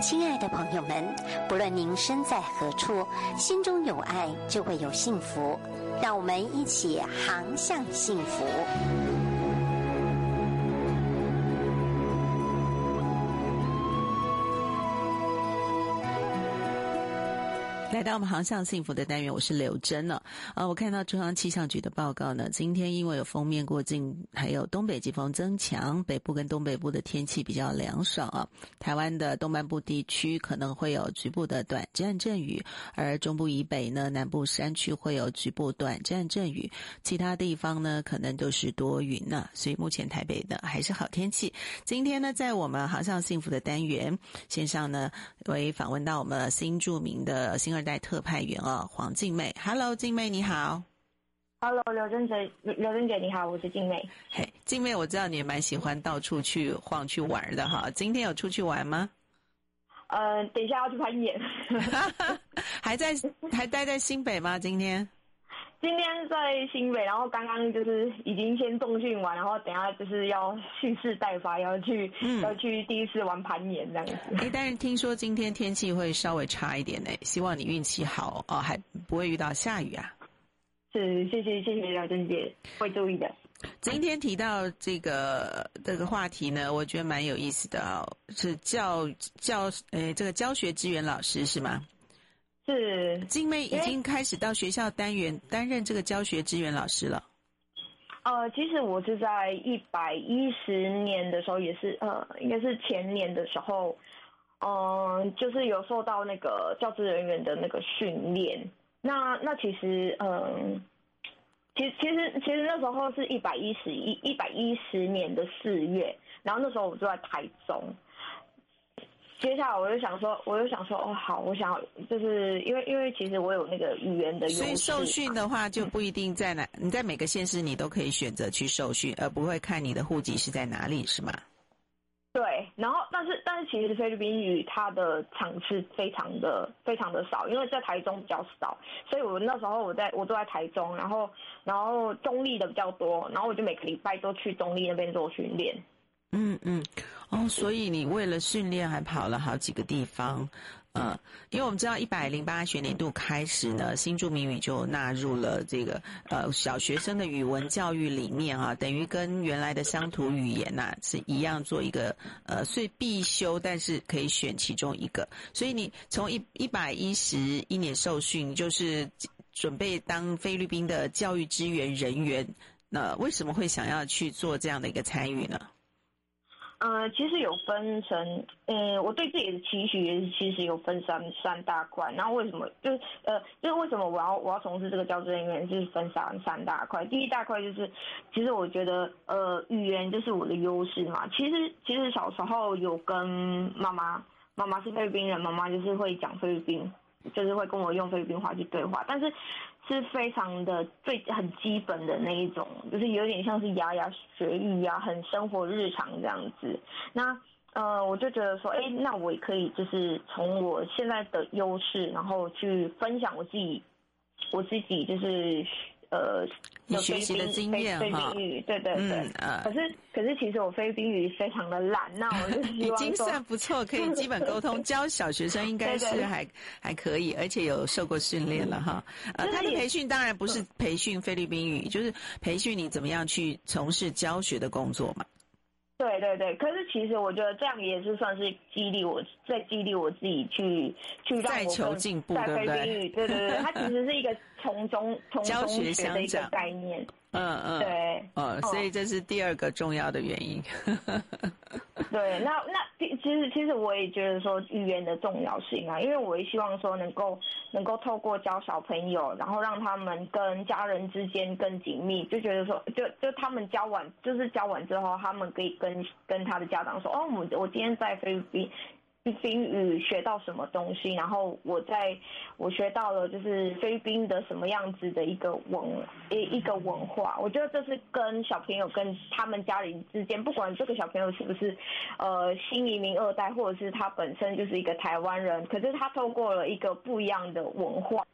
亲爱的朋友们，不论您身在何处，心中有爱就会有幸福。让我们一起航向幸福。来到我们航向幸福的单元，我是刘真了。啊，我看到中央气象局的报告呢，今天因为有锋面过境，还有东北季风增强，北部跟东北部的天气比较凉爽啊。台湾的东半部地区可能会有局部的短暂阵雨，而中部以北呢，南部山区会有局部短暂阵雨，其他地方呢可能都是多云呢、所以目前台北的还是好天气。今天呢，在我们航向幸福的单元线上呢，为访问到我们新著名的新二代。特派员哦，黄静妹，Hello，静妹你好，Hello，刘真姐，刘真姐你好，我是静妹。嘿，静妹，我知道你也蛮喜欢到处去晃去玩的哈，今天有出去玩吗？呃，等一下要去攀岩，还在还待在新北吗？今天？今天在新北，然后刚刚就是已经先重训完，然后等下就是要蓄势待发，要去、嗯、要去第一次玩攀岩这样子。哎，但是听说今天天气会稍微差一点呢，希望你运气好哦，还不会遇到下雨啊。是，谢谢谢谢廖珍姐，会注意的。今天提到这个这个话题呢，我觉得蛮有意思的哦，是教教诶这个教学支援老师是吗？是，静妹已经开始到学校单元担任这个教学支援老师了。呃，其实我是在一百一十年的时候，也是呃，应该是前年的时候，嗯、呃，就是有受到那个教职人员的那个训练。那那其实，嗯、呃，其实其实其实那时候是一百一十一一百一十年的四月，然后那时候我住在台中。接下来我就想说，我就想说，哦，好，我想就是因为因为其实我有那个语言的优势，所以受训的话就不一定在哪，嗯、你在每个县市你都可以选择去受训，而不会看你的户籍是在哪里，是吗？对，然后但是但是其实菲律宾语它的场次非常的非常的少，因为在台中比较少，所以我那时候我在我都在台中，然后然后中立的比较多，然后我就每个礼拜都去中立那边做训练。嗯嗯，哦，所以你为了训练还跑了好几个地方，呃，因为我们知道一百零八学年度开始呢，新住民语就纳入了这个呃小学生的语文教育里面啊，等于跟原来的乡土语言呐、啊、是一样做一个呃，所以必修，但是可以选其中一个，所以你从一一百一十一年受训，就是准备当菲律宾的教育支援人员，那为什么会想要去做这样的一个参与呢？呃，其实有分成，嗯，我对自己的期许也是其实有分三三大块。然后为什么就是呃，就是为什么我要我要从事这个教职人员，就是分三三大块。第一大块就是，其实我觉得呃，语言就是我的优势嘛。其实其实小时候有跟妈妈，妈妈是菲律宾人，妈妈就是会讲菲律宾，就是会跟我用菲律宾话去对话，但是。是非常的最很基本的那一种，就是有点像是牙牙学语啊，很生活日常这样子。那呃，我就觉得说，哎、那我也可以就是从我现在的优势，然后去分享我自己，我自己就是。呃，有学习的经验哈，菲律宾语，对对对。嗯呃、可是可是其实我菲律宾语非常的懒，那我就 希望已经算不错，可以基本沟通，教小学生应该是还还可以，而且有受过训练了哈。呃，他的培训当然不是培训菲律宾语，就是培训你怎么样去从事教学的工作嘛。对对对，可是其实我觉得这样也是算是激励我，在激励我自己去去让我进步，对不对？对对对，它其实是一个从中从中学的一个概念。嗯嗯，对，嗯，所以这是第二个重要的原因。对，那那其实其实我也觉得说语言的重要性啊，因为我也希望说能够能够透过教小朋友，然后让他们跟家人之间更紧密，就觉得说就就他们教完就是教完之后，他们可以跟跟他的家长说，哦，我我今天在菲律宾。菲律宾语学到什么东西，然后我在我学到了就是菲律宾的什么样子的一个文一一个文化，我觉得这是跟小朋友跟他们家人之间，不管这个小朋友是不是呃新移民二代，或者是他本身就是一个台湾人，可是他透过了一个不一样的文化，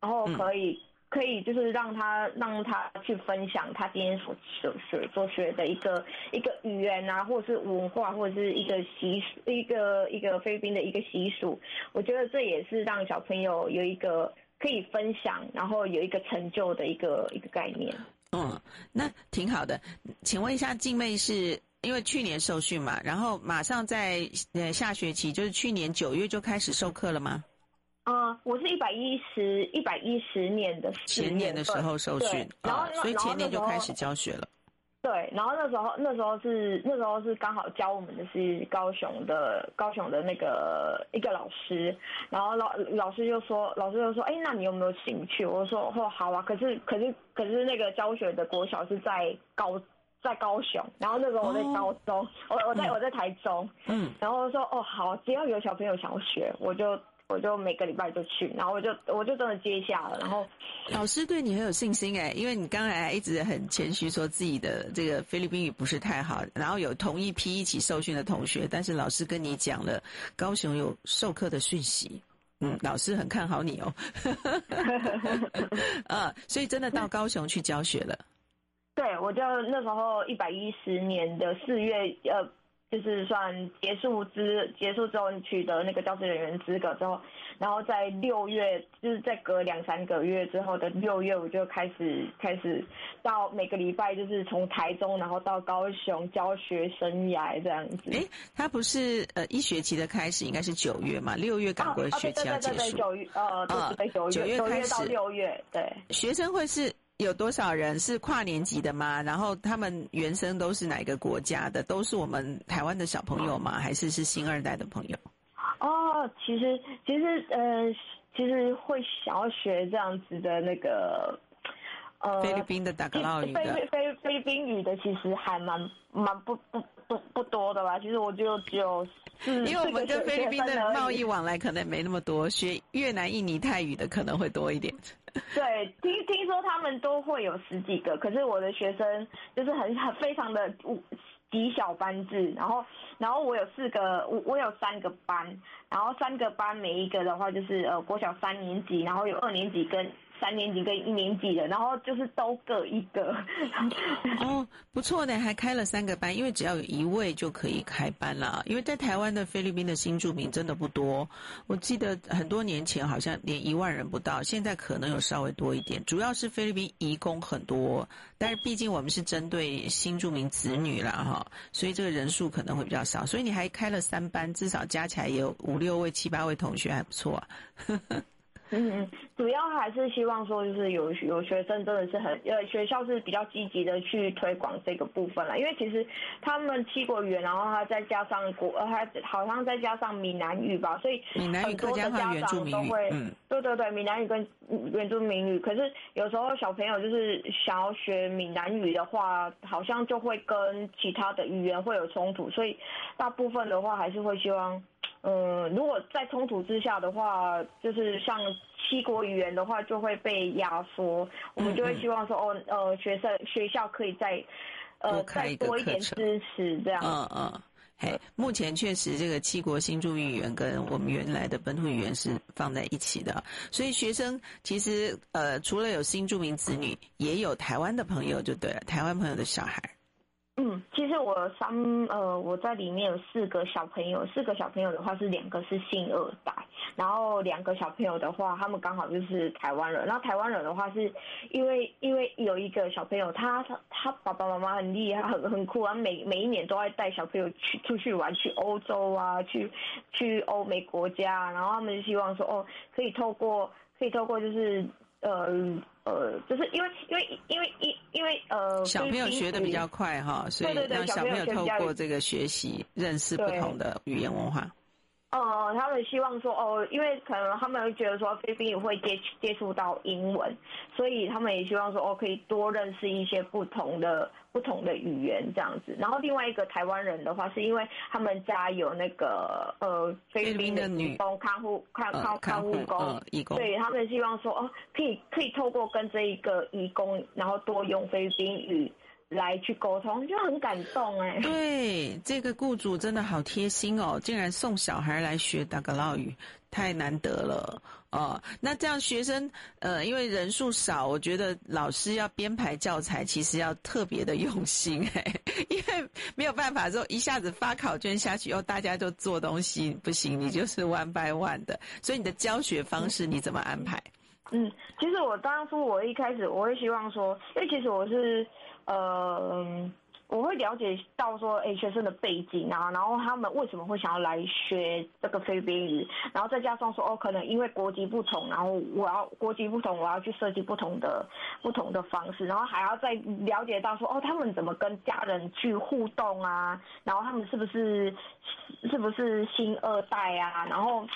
然后可以可以就是让他让他去分享他今天所所学所学的一个一个语言啊，或者是文化，或者是一个习俗，一个一个菲律宾的一个习俗。我觉得这也是让小朋友有一个可以分享，然后有一个成就的一个一个概念。嗯，那挺好的。请问一下，静妹是因为去年受训嘛，然后马上在呃下学期，就是去年九月就开始授课了吗？啊、呃，我是一百一十一百一十年的前年的时候受训，然后、哦、所以前年就开始教学了。对，然后那时候那时候是那时候是刚好教我们的是高雄的高雄的那个一个老师，然后老老师就说老师就说，哎，那你有没有兴趣？我说哦好啊，可是可是可是那个教学的国小是在高在高雄，然后那时候我在高中，哦、我我在、嗯、我在台中，嗯，然后说哦好，只要有小朋友想要学，我就。我就每个礼拜就去，然后我就我就真的接下了。然后老师对你很有信心哎，因为你刚才一直很谦虚说自己的这个菲律宾语不是太好，然后有同一批一起受训的同学，但是老师跟你讲了高雄有授课的讯息，嗯，老师很看好你哦。啊，所以真的到高雄去教学了。对，我就那时候一百一十年的四月呃。就是算结束之结束之后，你取得那个教师人员资格之后，然后在六月，就是再隔两三个月之后的六月，我就开始开始到每个礼拜，就是从台中然后到高雄教学生涯这样子。哎，他不是呃一学期的开始应该是九月嘛？六月赶过学期要结束。对对对对，九月呃，对九月九月开始到六月，对。学生会是。有多少人是跨年级的吗？然后他们原生都是哪个国家的？都是我们台湾的小朋友吗？还是是新二代的朋友？哦，其实其实呃，其实会想要学这样子的那个呃菲律宾的达格劳语的菲菲菲律宾语的，其实还蛮蛮不不不不多的吧？其实我就只有因为我们跟菲律宾的贸易往来可能没那么多，学越南、印尼泰语的可能会多一点。对，听听说他们都会有十几个，可是我的学生就是很很非常的极小班制，然后然后我有四个，我我有三个班，然后三个班每一个的话就是呃国小三年级，然后有二年级跟。三年级跟一年级的，然后就是都各一个。哦，不错呢，还开了三个班，因为只要有一位就可以开班了。因为在台湾的菲律宾的新住民真的不多，我记得很多年前好像连一万人不到，现在可能有稍微多一点。主要是菲律宾移工很多，但是毕竟我们是针对新住民子女啦哈，所以这个人数可能会比较少。所以你还开了三班，至少加起来也有五六位、七八位同学，还不错啊。嗯，主要还是希望说，就是有有学生真的是很呃，学校是比较积极的去推广这个部分了。因为其实他们七国语言，然后他再加上国，呃，还好像再加上闽南语吧，所以很多的家长都会，嗯，对对对，闽南语跟原住民语。可是有时候小朋友就是想要学闽南语的话，好像就会跟其他的语言会有冲突，所以大部分的话还是会希望。嗯，如果在冲突之下的话，就是像七国语言的话，就会被压缩。我们就会希望说，哦，呃，学生学校可以再呃再多一点支持，这样。嗯嗯，嘿，目前确实这个七国新住民语言跟我们原来的本土语言是放在一起的，所以学生其实呃除了有新住民子女，也有台湾的朋友就对了，台湾朋友的小孩。嗯，其实我三呃，我在里面有四个小朋友，四个小朋友的话是两个是新二代，然后两个小朋友的话，他们刚好就是台湾人。然后台湾人的话是，因为因为有一个小朋友，他他他爸爸妈妈很厉害，很很酷啊，每每一年都会带小朋友去出去玩，去欧洲啊，去去欧美国家，然后他们就希望说，哦，可以透过可以透过就是呃。呃，就是因为因为因为因因为呃，小朋友学的比较快哈，所以让小朋友透过这个学习认识不同的语言文化。呃，他们希望说哦，因为可能他们会觉得说菲律宾也会接接触到英文，所以他们也希望说哦，可以多认识一些不同的不同的语言这样子。然后另外一个台湾人的话，是因为他们家有那个呃菲律宾的女工看护看看看护工，义工，对他们希望说哦，可以可以透过跟这一个义工，然后多用菲律宾语。来去沟通，就很感动哎。对，这个雇主真的好贴心哦，竟然送小孩来学达格劳语，太难得了哦。那这样学生呃，因为人数少，我觉得老师要编排教材，其实要特别的用心 哎，因为没有办法说一下子发考卷下去，哦，大家就做东西不行，你就是 one by one 的，所以你的教学方式你怎么安排？嗯，其实我当初我一开始我会希望说，因为其实我是。呃，我会了解到说，哎，学生的背景啊，然后他们为什么会想要来学这个菲律宾语，然后再加上说，哦，可能因为国籍不同，然后我要国籍不同，我要去设计不同的不同的方式，然后还要再了解到说，哦，他们怎么跟家人去互动啊，然后他们是不是是不是新二代啊，然后。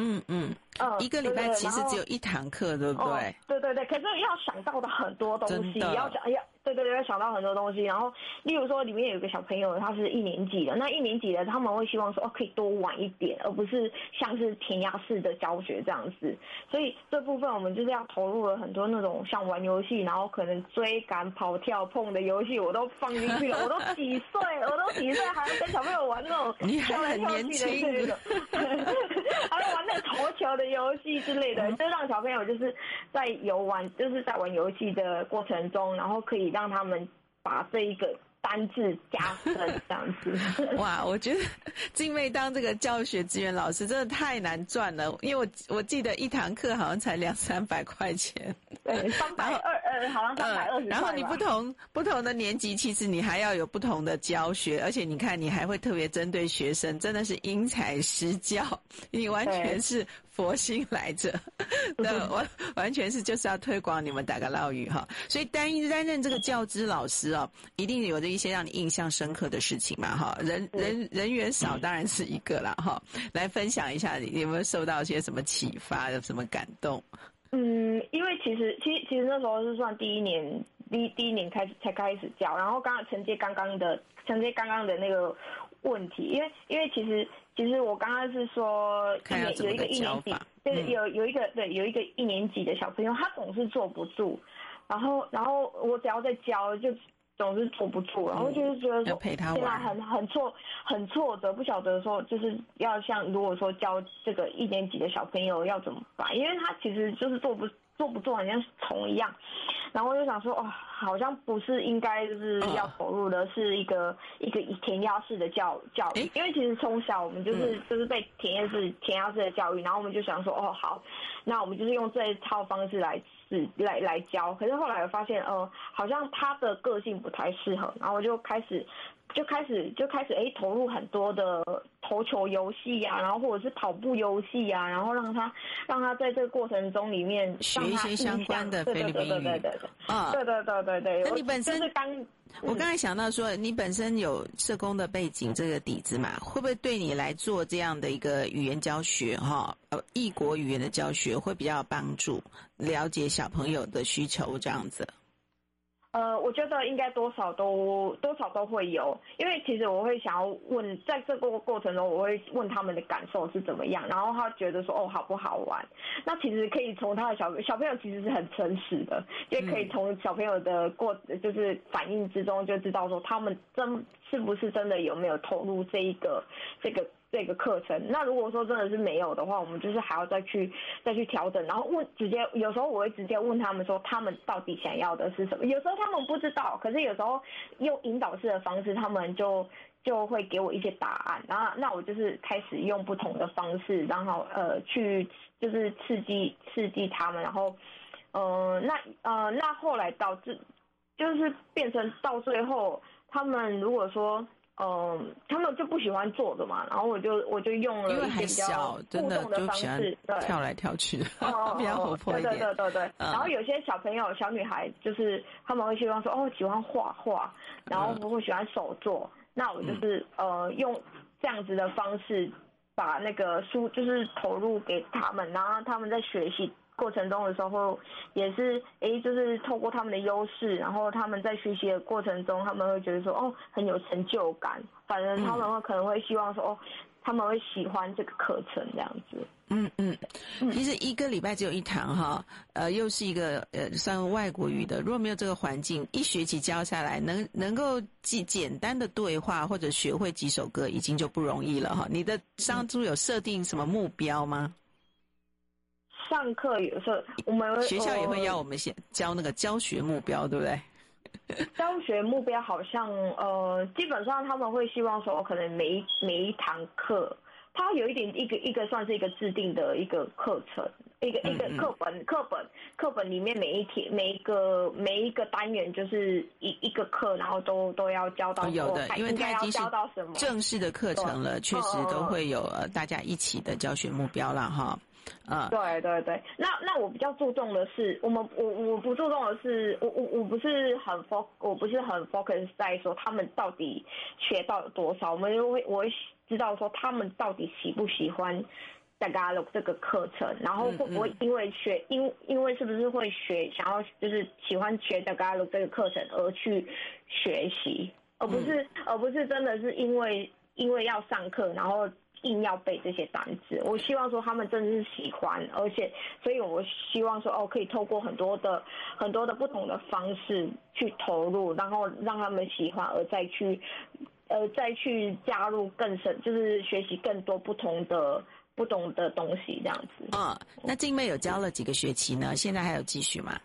嗯嗯，嗯，一个礼拜其实只有一堂课，对不对？哦，对对对，可是要想到的很多东西，要想，哎呀。对对对，要想到很多东西。然后，例如说，里面有一个小朋友，他是一年级的。那一年级的他们会希望说，哦，可以多玩一点，而不是像是填鸭式的教学这样子。所以这部分我们就是要投入了很多那种像玩游戏，然后可能追赶、跑跳、碰的游戏，我都放进去了。我都几岁，我都几岁，还要跟小朋友玩那种 跳来跳去的这种，还要玩那个投球的游戏之类的，就让小朋友就是在游玩，就是在玩游戏的过程中，然后可以让。他们把这一个单字加分，这样子。哇，我觉得静妹当这个教学资源老师真的太难赚了，因为我我记得一堂课好像才两三百块钱。对，三百二呃，好像三百二十。然后你不同不同的年级，其实你还要有不同的教学，而且你看你还会特别针对学生，真的是因材施教，你完全是。佛心来着，那完完全是就是要推广你们打个烙语哈，所以担担任这个教资老师哦，一定有着一些让你印象深刻的事情嘛哈，人人人员少当然是一个了哈，来分享一下你有没有受到一些什么启发，有什么感动？嗯，因为其实其实其实那时候是算第一年第一第一年开始才开始教，然后刚刚承接刚刚的承接刚刚的那个问题，因为因为其实。其实我刚刚是说，一年有一个一年级，对，有有一个对，有一个一年级的小朋友，他总是坐不住，然后然后我只要在教，就总是坐不住，然后就是觉得说，现在很很挫很挫折，不晓得说就是要像如果说教这个一年级的小朋友要怎么办，因为他其实就是坐不坐不住，好像虫一样。然后我就想说，哦，好像不是应该就是要投入的是一个、哦、一个填鸭式的教教育，因为其实从小我们就是、嗯、就是被填鸭式填鸭式的教育，然后我们就想说，哦，好，那我们就是用这一套方式来是来来教。可是后来我发现，呃，好像他的个性不太适合，然后我就开始。就开始就开始哎，投入很多的投球游戏呀，然后或者是跑步游戏呀，然后让他让他在这个过程中里面学一些相关的菲律宾语。对对对对对啊，对对对对对。那你本身是刚，我刚才想到说，你本身有社工的背景这个底子嘛，会不会对你来做这样的一个语言教学哈，呃，异国语言的教学会比较有帮助，了解小朋友的需求这样子？呃，我觉得应该多少都多少都会有，因为其实我会想要问，在这个过程中，我会问他们的感受是怎么样，然后他觉得说哦好不好玩，那其实可以从他的小小朋友其实是很诚实的，也可以从小朋友的过就是反应之中就知道说他们真是不是真的有没有投入这一个这个。这个课程，那如果说真的是没有的话，我们就是还要再去再去调整，然后问直接，有时候我会直接问他们说，他们到底想要的是什么？有时候他们不知道，可是有时候用引导式的方式，他们就就会给我一些答案，然后那我就是开始用不同的方式，然后呃去就是刺激刺激他们，然后呃那呃那后来导致就是变成到最后，他们如果说。嗯，他们就不喜欢坐着嘛，然后我就我就用了一些比较互动的方式，对，跳来跳去，比较活泼一点。对对对对，对。然后有些小朋友、小女孩，就是他们会希望说，哦，喜欢画画，然后不会喜欢手作，嗯。那我就是呃，用这样子的方式，把那个书就是投入给他们，然后他们在学习。过程中的时候，也是诶，就是透过他们的优势，然后他们在学习的过程中，他们会觉得说，哦，很有成就感。反正他们会可能会希望说，哦，他们会喜欢这个课程这样子。嗯嗯，其实一个礼拜只有一堂哈，呃，又是一个呃算外国语的，如果没有这个环境，一学期教下来，能能够记简单的对话或者学会几首歌，已经就不容易了哈。你的当初有设定什么目标吗？上课有时候我们学校也会要我们先教那个教学目标，对不对？教学目标好像呃，基本上他们会希望说，可能每一每一堂课。它有一点一个一个算是一个制定的一个课程，一个一个课本课本课本里面每一天每一个每一个单元就是一一个课，然后都都要教到。有的，因为它已经是正式的课程了，确实都会有呃大家一起的教学目标了哈。啊，对对对，那那我比较注重的是，我们我我不注重的是，我我我不是很 focus，我不是很 focus 在说他们到底学到了多少，我们会我会知道说他们到底喜不喜欢 Tagalog 这个课程，然后会不会因为学，因、嗯嗯、因为是不是会学，想要就是喜欢学 Tagalog 这个课程而去学习，而不是、嗯、而不是真的是因为因为要上课，然后。硬要背这些单词，我希望说他们真的是喜欢，而且，所以我希望说哦，可以透过很多的很多的不同的方式去投入，然后让他们喜欢，而再去，呃，再去加入更深，就是学习更多不同的不同的东西这样子。啊、哦，那静妹有教了几个学期呢？现在还有继续吗？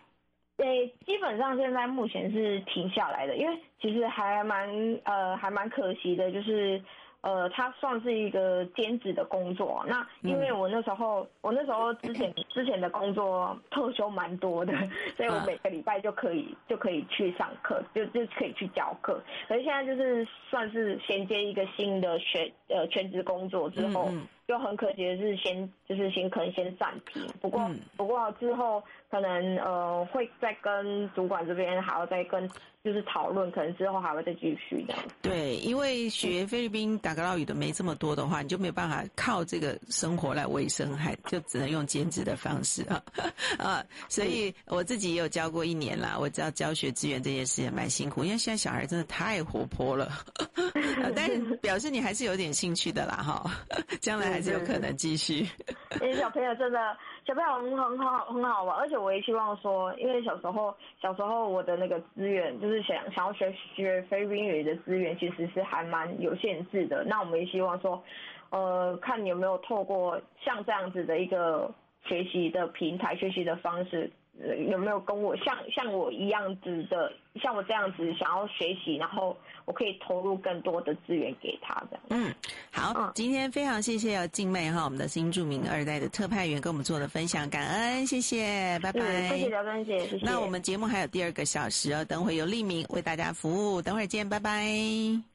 对，基本上现在目前是停下来的，因为其实还蛮呃还蛮可惜的，就是。呃，它算是一个兼职的工作。那因为我那时候，嗯、我那时候之前之前的工作特休蛮多的，所以我每个礼拜就可以 就可以去上课，就就可以去教课。可是现在就是算是衔接一个新的学呃全职工作之后，嗯嗯就很可惜的是先就是先可能先暂停。不过、嗯、不过之后可能呃会再跟主管这边还要再跟。就是讨论，可能之后还会再继续这样。对，因为学菲律宾打格劳语的没这么多的话，你就没有办法靠这个生活来维生，还就只能用兼职的方式啊 啊！所以我自己也有教过一年啦，我知道教学资源这件事也蛮辛苦，因为现在小孩真的太活泼了，但是表示你还是有点兴趣的啦哈，将来还是有可能继续。因为小朋友真的。小朋友很很好很好玩，而且我也希望说，因为小时候小时候我的那个资源就是想想要学学菲律宾语的资源其实是还蛮有限制的。那我们也希望说，呃，看你有没有透过像这样子的一个学习的平台、学习的方式，呃，有没有跟我像像我一样子的，像我这样子想要学习，然后。我可以投入更多的资源给他的。嗯，好，嗯、今天非常谢谢静妹哈，我们的新著名二代的特派员跟我们做的分享，感恩，谢谢，拜拜。嗯、谢谢刘珍姐，谢谢。那我们节目还有第二个小时哦，等会有立明为大家服务，等会儿见，拜拜。